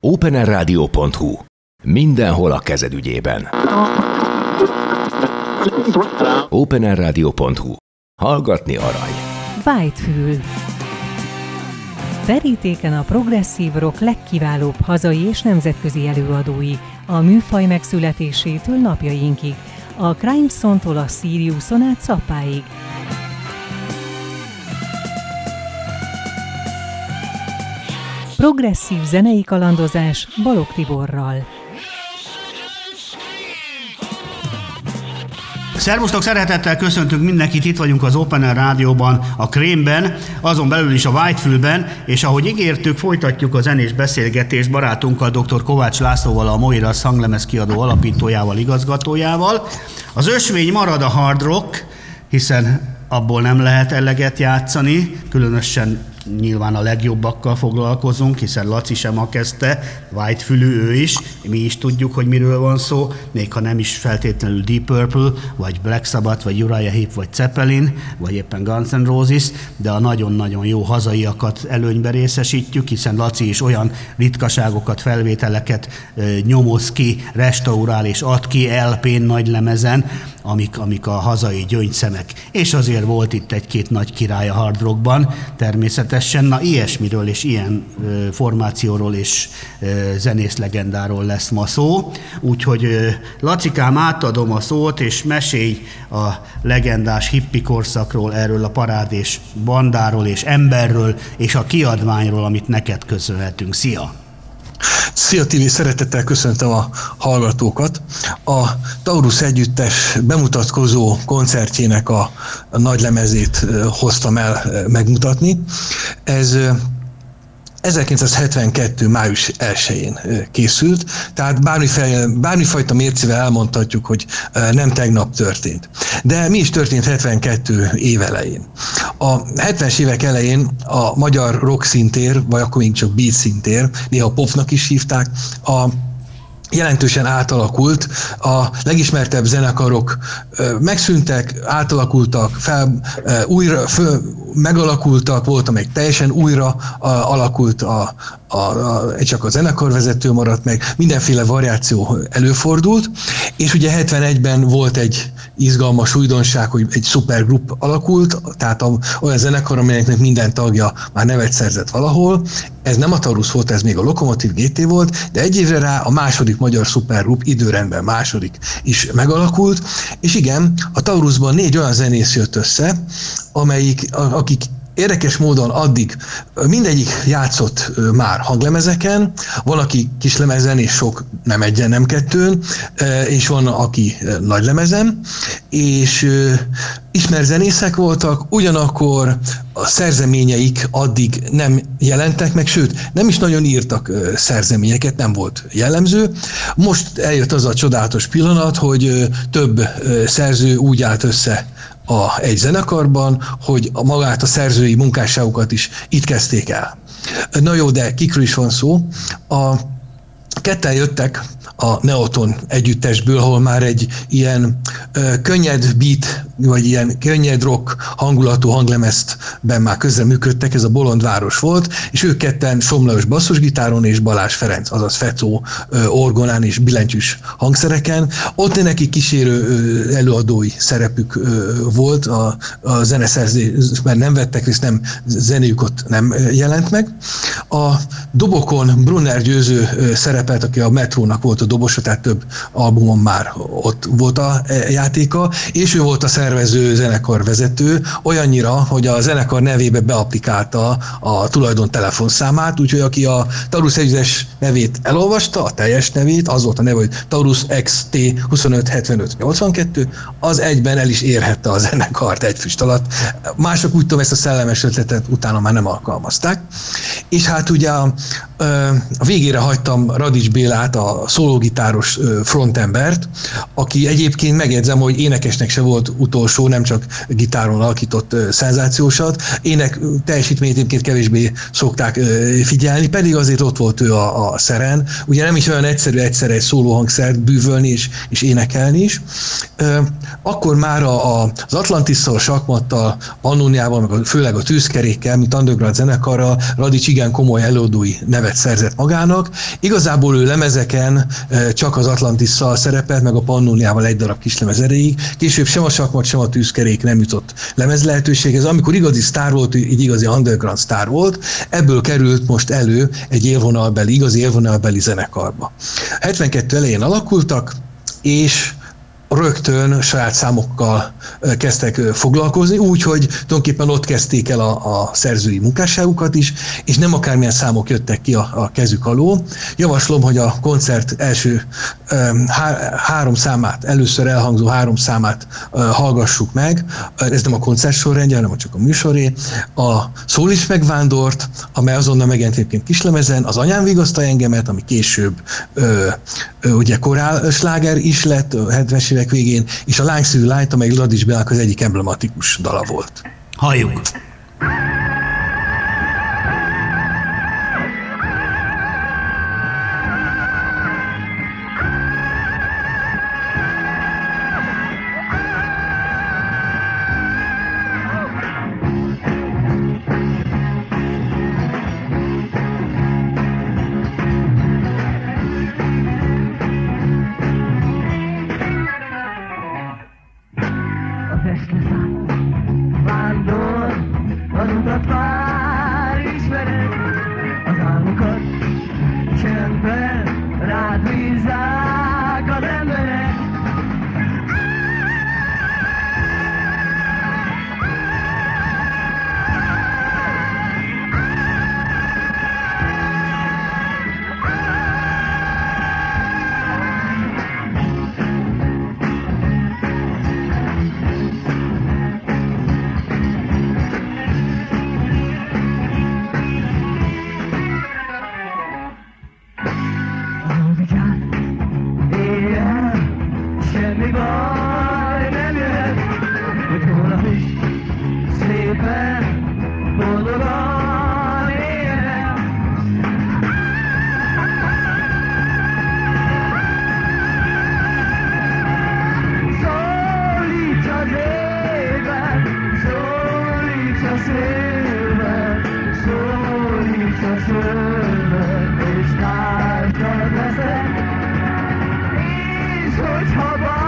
openerradio.hu. Mindenhol a kezed ügyében. openerradio.hu. Hallgatni arany. Whitefül. Verítéken a progresszív rock legkiválóbb hazai és nemzetközi előadói, a műfaj megszületésétől napjainkig, a Crime-tól a Siriuson át Szapáig. Progresszív zenei kalandozás Balog Tiborral. Szervusztok, szeretettel köszöntünk mindenkit, itt vagyunk az Open Air Rádióban, a Krémben, azon belül is a Whitefülben, és ahogy ígértük, folytatjuk a zenés beszélgetést barátunkkal, dr. Kovács Lászlóval, a Moira szanglemez kiadó alapítójával, igazgatójával. Az ösvény marad a hard rock, hiszen abból nem lehet eleget játszani, különösen nyilván a legjobbakkal foglalkozunk, hiszen Laci sem ma kezdte, Whitefülű ő is, mi is tudjuk, hogy miről van szó, még ha nem is feltétlenül Deep Purple, vagy Black Sabbath, vagy Uriah Heep, vagy Zeppelin, vagy éppen Guns N' Roses, de a nagyon-nagyon jó hazaiakat előnybe részesítjük, hiszen Laci is olyan ritkaságokat, felvételeket nyomoz ki, restaurál és ad ki LP-n nagy lemezen, amik, amik a hazai gyöngyszemek. És azért volt itt egy-két nagy király a hard természetesen. Na, ilyesmiről és ilyen ö, formációról és ö, zenész legendáról lesz ma szó. Úgyhogy ö, Lacikám, átadom a szót, és mesélj a legendás hippi korszakról, erről a parádés bandáról és emberről, és a kiadványról, amit neked köszönhetünk. Szia! Szia Tibi, szeretettel köszöntöm a hallgatókat. A Taurus Együttes bemutatkozó koncertjének a, a nagy lemezét hoztam el megmutatni. Ez 1972. május 1-én készült, tehát bármifajta, bármifajta mércével elmondhatjuk, hogy nem tegnap történt. De mi is történt 72 év elején? A 70-es évek elején a magyar rock szintér, vagy akkor még csak beat szintér, néha popnak is hívták, a jelentősen átalakult. A legismertebb zenekarok megszűntek, átalakultak, fel, újra, föl, megalakultak, volt, amelyik teljesen újra alakult, a, a, a, csak a zenekarvezető maradt meg, mindenféle variáció előfordult, és ugye 71-ben volt egy izgalmas újdonság, hogy egy szupergrup alakult, tehát a, olyan zenekar, amelyeknek minden tagja már nevet szerzett valahol. Ez nem a Taurus volt, ez még a Lokomotív GT volt, de egy évre rá a második magyar szupergrup időrendben második is megalakult, és igen, a Taurusban négy olyan zenész jött össze, amelyik, akik Érdekes módon addig mindegyik játszott már hanglemezeken, van, aki kislemezen, és sok nem egyen, nem kettőn, és van, aki nagy lemezen, és ismer zenészek voltak, ugyanakkor a szerzeményeik addig nem jelentek meg, sőt, nem is nagyon írtak szerzeményeket, nem volt jellemző. Most eljött az a csodálatos pillanat, hogy több szerző úgy állt össze a, egy zenekarban, hogy a magát a szerzői munkásságukat is itt kezdték el. Na jó, de kikről is van szó? A ketten jöttek a Neoton együttesből, ahol már egy ilyen ö, könnyed beat, vagy ilyen könnyed rock hangulatú hanglemeztben már közreműködtek, ez a Bolond város volt, és ők ketten Somlajos basszusgitáron és Balázs Ferenc, azaz Fecó ö, orgonán és billentyűs hangszereken. Ott neki kísérő ö, előadói szerepük ö, volt, a, a zeneszerzésben nem vettek részt, nem zenéjük ott nem jelent meg. A dobokon Brunner győző szerepelt, aki a Metrónak volt a dobosa, tehát több albumon már ott volt a e, játéka, és ő volt a szervező zenekar vezető, olyannyira, hogy a zenekar nevébe beaplikálta a tulajdon telefonszámát, úgyhogy aki a Taurus együttes nevét elolvasta, a teljes nevét, az volt a neve, hogy Taurus XT 257582, az egyben el is érhette a zenekart egy füst alatt. Mások úgy tudom, ezt a szellemes ötletet utána már nem alkalmazták. És hát ugye a, a végére hagytam Radics Bélát, a szólógitáros frontembert, aki egyébként megjegyzem, hogy énekesnek se volt utolsó, nem csak gitáron alakított szenzációsat. Ének teljesítményt egyébként kevésbé szokták figyelni, pedig azért ott volt ő a, a szeren. Ugye nem is olyan egyszerű egyszerre egy szólóhangszert bűvölni és, és énekelni is. Akkor már a, a, az Atlantisszal, Sakmattal, Annóniával, meg a, főleg a Tűzkerékkel, mint underground zenekarral Radics igen komoly előadói nevet nevet szerzett magának. Igazából ő lemezeken csak az Atlantisszal szerepelt, meg a Pannóniával egy darab kislemez erejéig. Később sem a sakmat, sem a tűzkerék nem jutott lemez lehetőséghez. Amikor igazi sztár volt, egy igazi underground sztár volt, ebből került most elő egy élvonalbeli, igazi élvonalbeli zenekarba. 72 elején alakultak, és rögtön saját számokkal kezdtek foglalkozni, úgyhogy tulajdonképpen ott kezdték el a, a szerzői munkásságukat is, és nem akármilyen számok jöttek ki a, a kezük alól. Javaslom, hogy a koncert első há, három számát, először elhangzó három számát hallgassuk meg. Ez nem a koncert sorrendje, hanem csak a műsoré. A Szól is megvándort, amely azonnal megjelent egyébként kislemezen, az Anyám vigasztal engemet, ami később ö, ö, ugye korál sláger is lett, 70 évek végén, és a Lángszű Light, amely Gladys Beák az egyik emblematikus dala volt. Halljuk! Deutschland!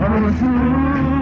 i'm a fool.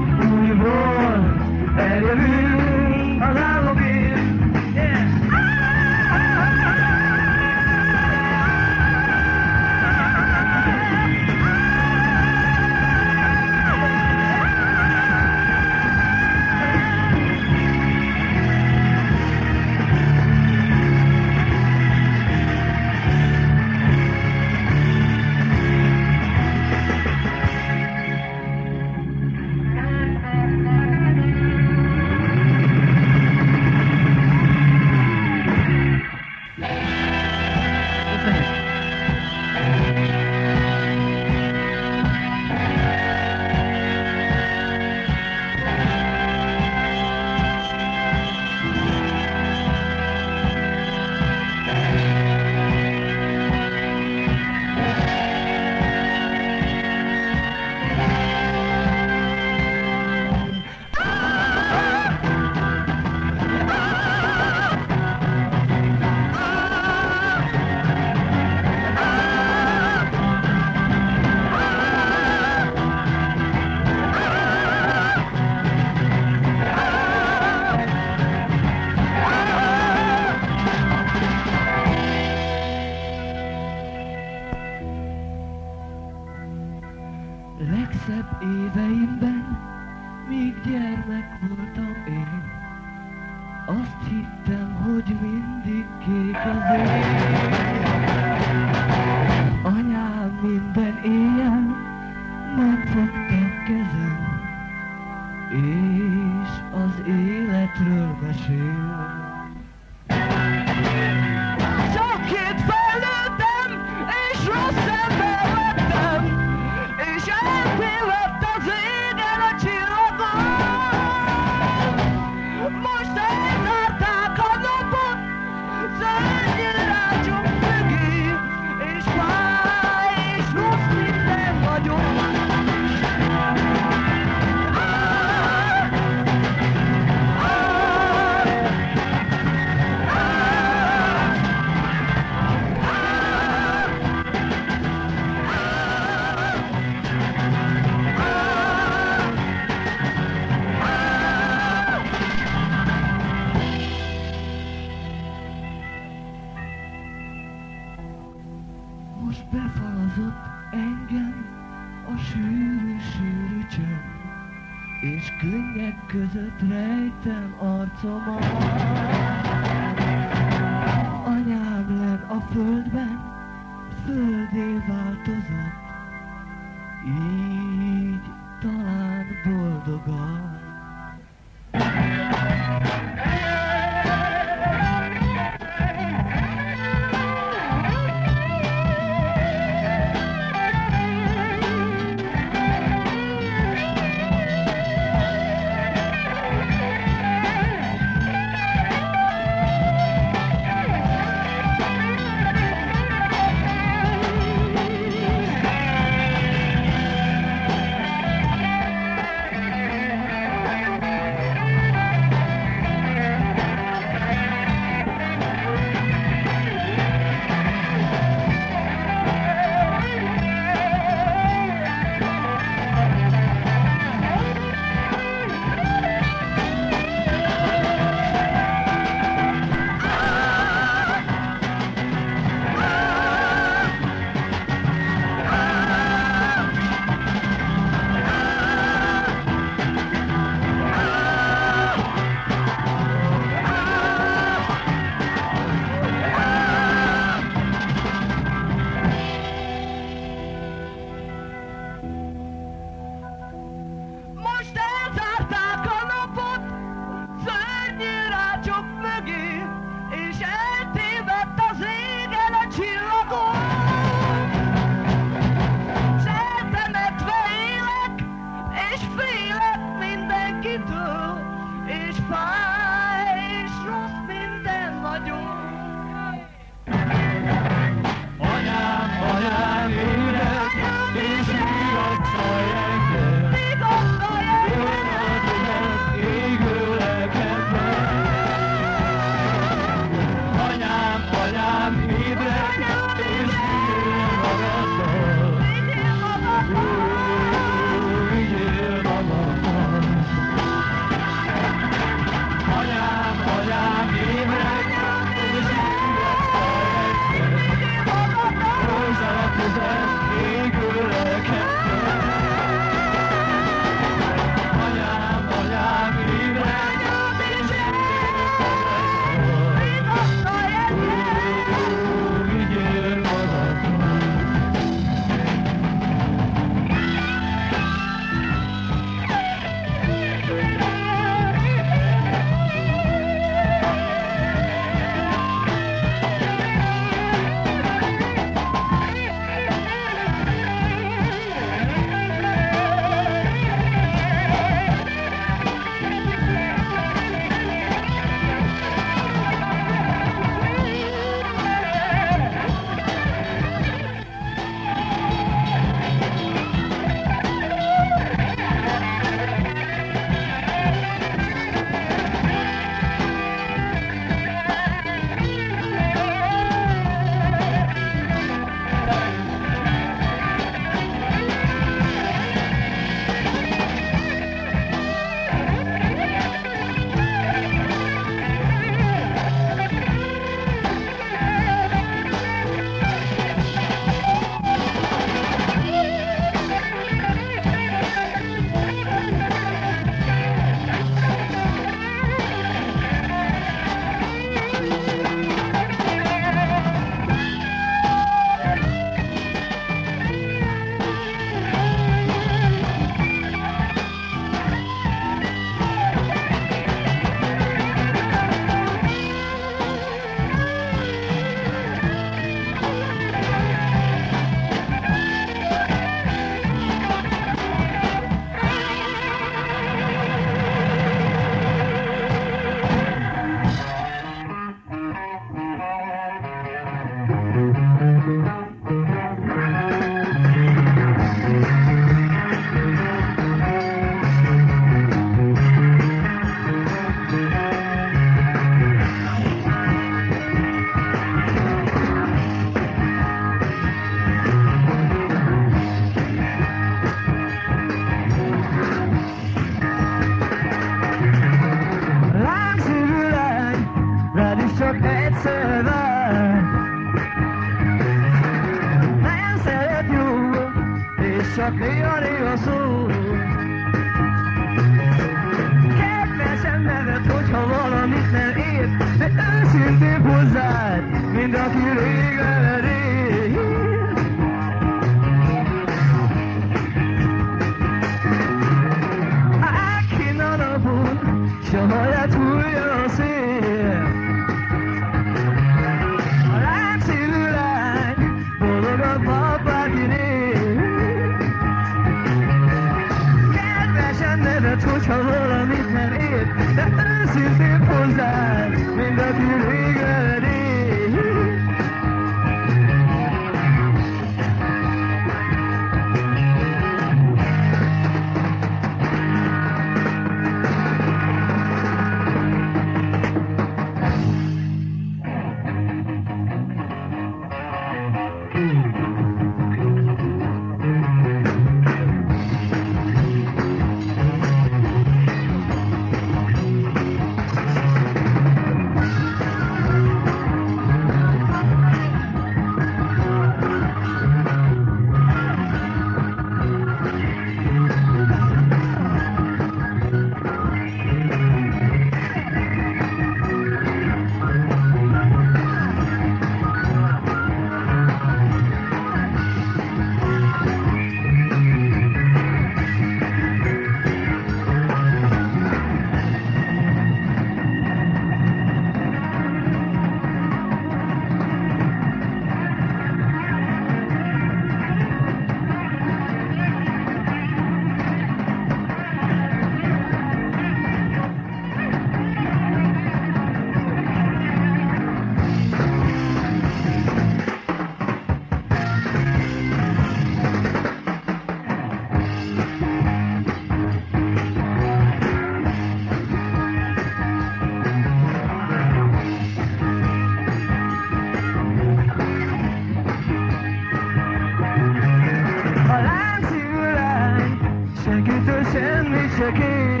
Senkitől semmit se kér.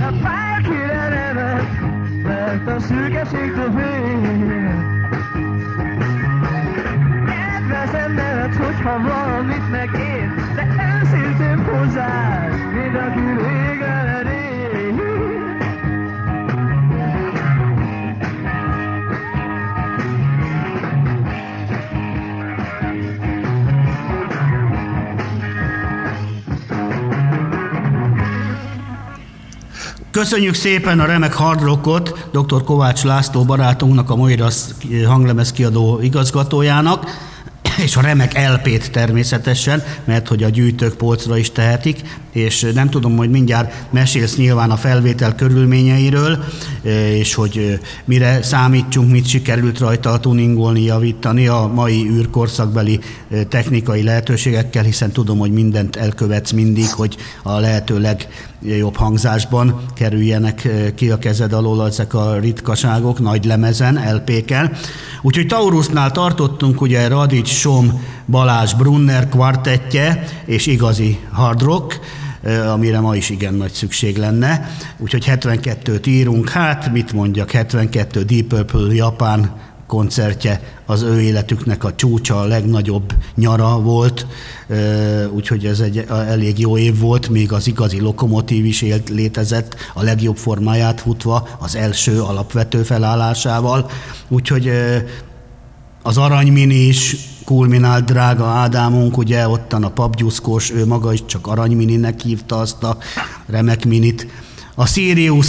A bárkire nevet, mert a szürkeségtől fél. Köszönjük szépen a remek hard rockot dr. Kovács László barátunknak, a Moirasz hanglemez kiadó igazgatójának, és a remek LP-t természetesen, mert hogy a gyűjtők polcra is tehetik, és nem tudom, hogy mindjárt mesélsz nyilván a felvétel körülményeiről, és hogy mire számítsunk, mit sikerült rajta tuningolni, javítani a mai űrkorszakbeli technikai lehetőségekkel, hiszen tudom, hogy mindent elkövetsz mindig, hogy a lehető legjobb hangzásban kerüljenek ki a kezed alól ezek a ritkaságok, nagy lemezen, LP-ken. Úgyhogy Taurusnál tartottunk, ugye Radics, Som, Balázs, Brunner kvartettje és igazi hard rock, amire ma is igen nagy szükség lenne. Úgyhogy 72-t írunk, hát mit mondjak, 72 Deep Purple Japán koncertje az ő életüknek a csúcsa, a legnagyobb nyara volt, úgyhogy ez egy elég jó év volt, még az igazi lokomotív is élt, létezett, a legjobb formáját futva, az első alapvető felállásával, úgyhogy az aranymini is kulminált drága Ádámunk, ugye ottan a papgyuszkós, ő maga is csak aranymininek hívta azt a remek minit. A Sirius,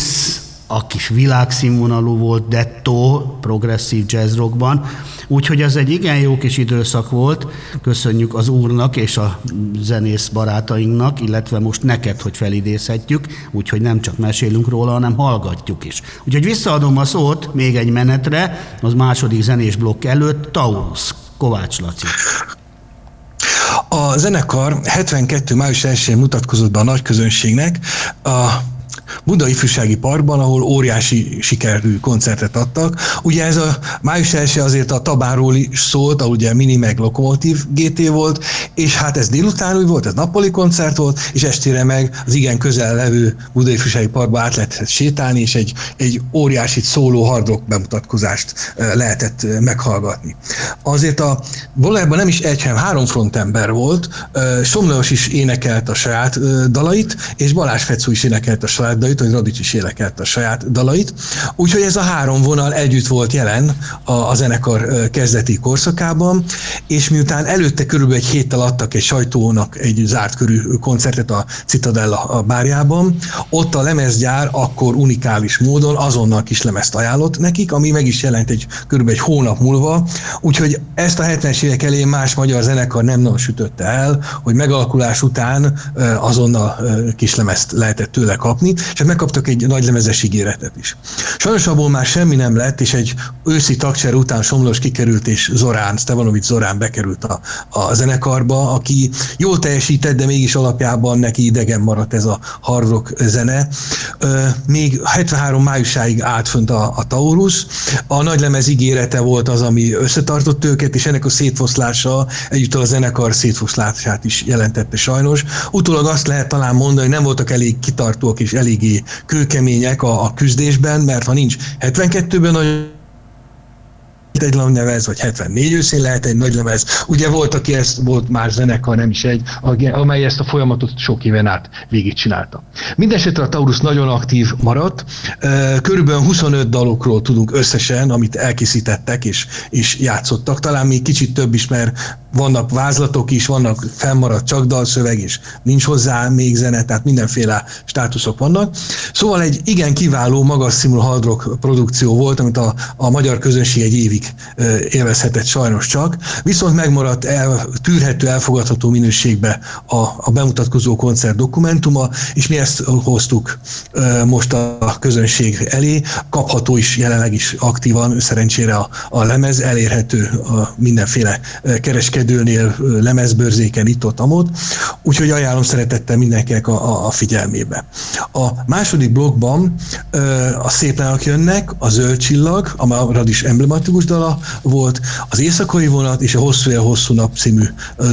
aki világszínvonalú volt, dettó, progresszív jazz rockban, úgyhogy ez egy igen jó kis időszak volt, köszönjük az úrnak és a zenész barátainknak, illetve most neked, hogy felidézhetjük, úgyhogy nem csak mesélünk róla, hanem hallgatjuk is. Úgyhogy visszaadom a szót még egy menetre, az második zenés blokk előtt, Taurus, Kovács Laci. A zenekar 72. május 1-én mutatkozott be a nagy közönségnek, a Budai Ifjúsági Parkban, ahol óriási sikerű koncertet adtak. Ugye ez a május első azért a Tabáról is szólt, ahol ugye Mini meg Lokomotív GT volt, és hát ez délután volt, ez nappali koncert volt, és estére meg az igen közel levő Budai Ifjúsági Parkba át lehetett sétálni, és egy, egy óriási szóló hardrock bemutatkozást lehetett meghallgatni. Azért a valójában nem is egy, hanem három frontember volt, Somlós is énekelt a saját dalait, és Balázs Fecó is énekelt a saját dalait, vagy Radics is énekelt a saját dalait. Úgyhogy ez a három vonal együtt volt jelen a, a zenekar kezdeti korszakában, és miután előtte körülbelül egy héttel adtak egy sajtónak egy zárt körű koncertet a Citadella bárjában, ott a lemezgyár akkor unikális módon azonnal kis lemezt ajánlott nekik, ami meg is jelent egy körülbelül egy hónap múlva, úgyhogy ezt a 70-es évek elé más magyar zenekar nem nagyon sütötte el, hogy megalakulás után azonnal kislemezt lehetett tőle kapni, és hát megkaptak egy nagy lemezes ígéretet is. Sajnos abból már semmi nem lett, és egy őszi tagcser után Somlós kikerült, és Zorán, Stevanovics Zorán bekerült a, a zenekarba, aki jól teljesített, de mégis alapjában neki idegen maradt ez a hard rock zene. Még 73 májusáig állt fönt a, a Taurus, a nagy lemez ígérete volt az, ami összetartott őket, és ennek a szétfoszlása együtt a zenekar szétfoszlását is jelentette sajnos. Utólag azt lehet talán mondani, hogy nem voltak elég kitartóak és eléggé kőkemények a, a küzdésben, mert ha nincs 72-ben nagy egy lemez, vagy 74 őszén lehet egy nagy lemez. Ugye volt, aki ezt volt már zenekar, nem is egy, amely ezt a folyamatot sok éven át végigcsinálta. Mindenesetre a Taurus nagyon aktív maradt. Körülbelül 25 dalokról tudunk összesen, amit elkészítettek és, és játszottak. Talán még kicsit több is, mert vannak vázlatok is, vannak fennmaradt csak dalszöveg, és nincs hozzá még zene, tehát mindenféle státuszok vannak. Szóval egy igen kiváló, magas színvonalú hard rock produkció volt, amit a, a magyar közönség egy évig élvezhetett sajnos csak, viszont megmaradt el, tűrhető, elfogadható minőségbe a, a bemutatkozó koncert dokumentuma, és mi ezt hoztuk most a közönség elé. Kapható is jelenleg is aktívan, szerencsére a, a lemez elérhető a mindenféle kereskedőnél, lemezbőrzéken itt-ott, amott, úgyhogy ajánlom szeretettel mindenkinek a, a, figyelmébe. A második blogban a szép jönnek, a zöld csillag, a Radis emblematikus dal, dala volt, az Éjszakai vonat és a Hosszú él, hosszú nap című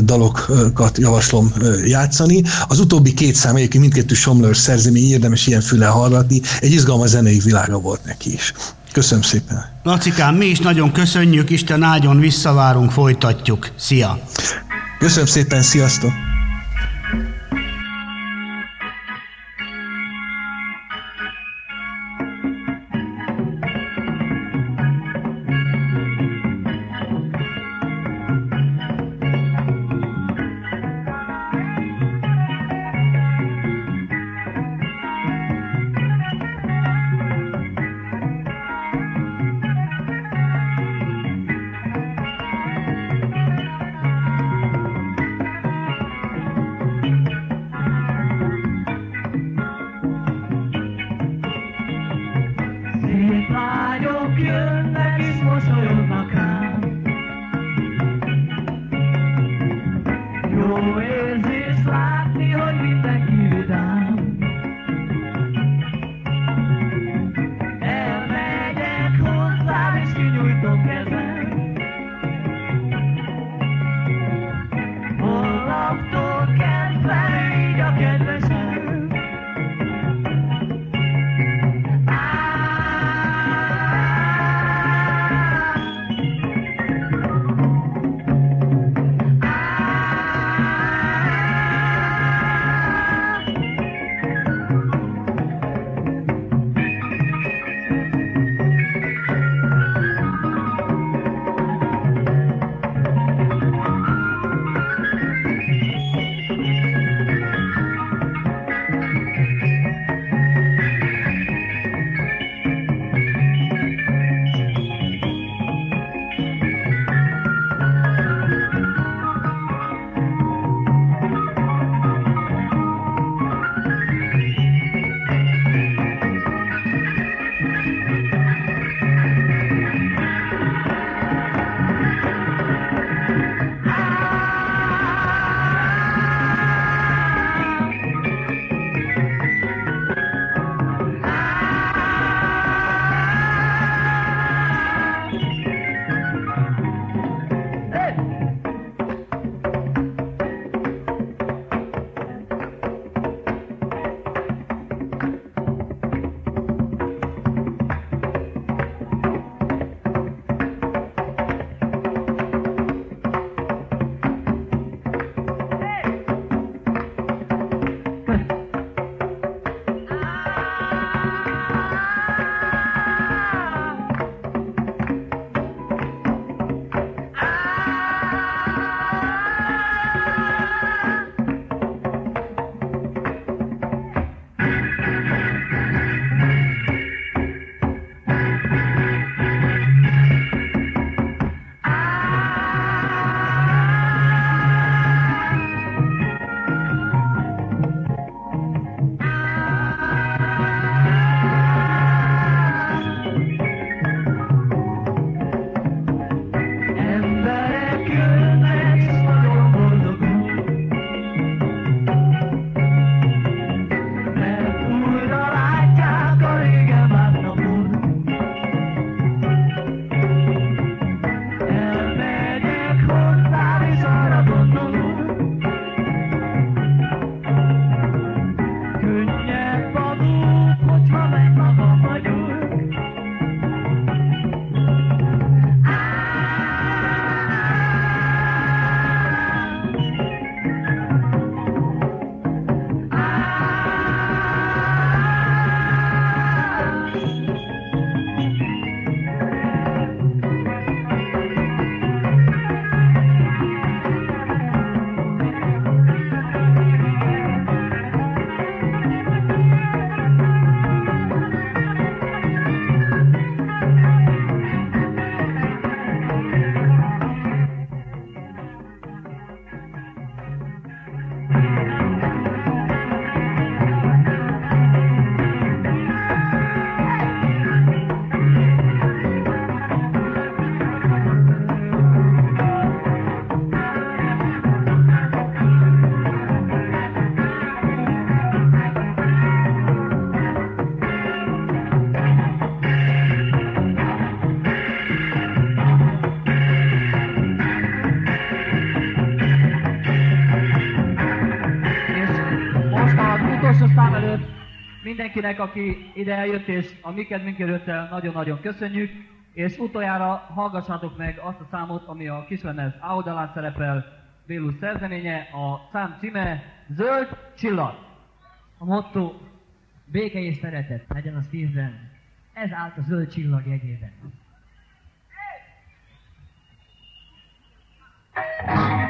dalokat javaslom játszani. Az utóbbi két szám egyébként mindkettő Somlőr szerzemény, érdemes ilyen füle hallgatni, egy izgalmas zenei világa volt neki is. Köszönöm szépen. Lacikám, mi is nagyon köszönjük, Isten áldjon, visszavárunk, folytatjuk. Szia! Köszönöm szépen, sziasztok! What's mindenkinek, aki ide eljött, és a mi kedvünkérőttel nagyon-nagyon köszönjük, és utoljára hallgassátok meg azt a számot, ami a kislemez A szerepel, Bélus szerzeménye, a szám címe Zöld Csillag. A motto béke és szeretet legyen a szívben. Ez állt a zöld csillag jegyében. És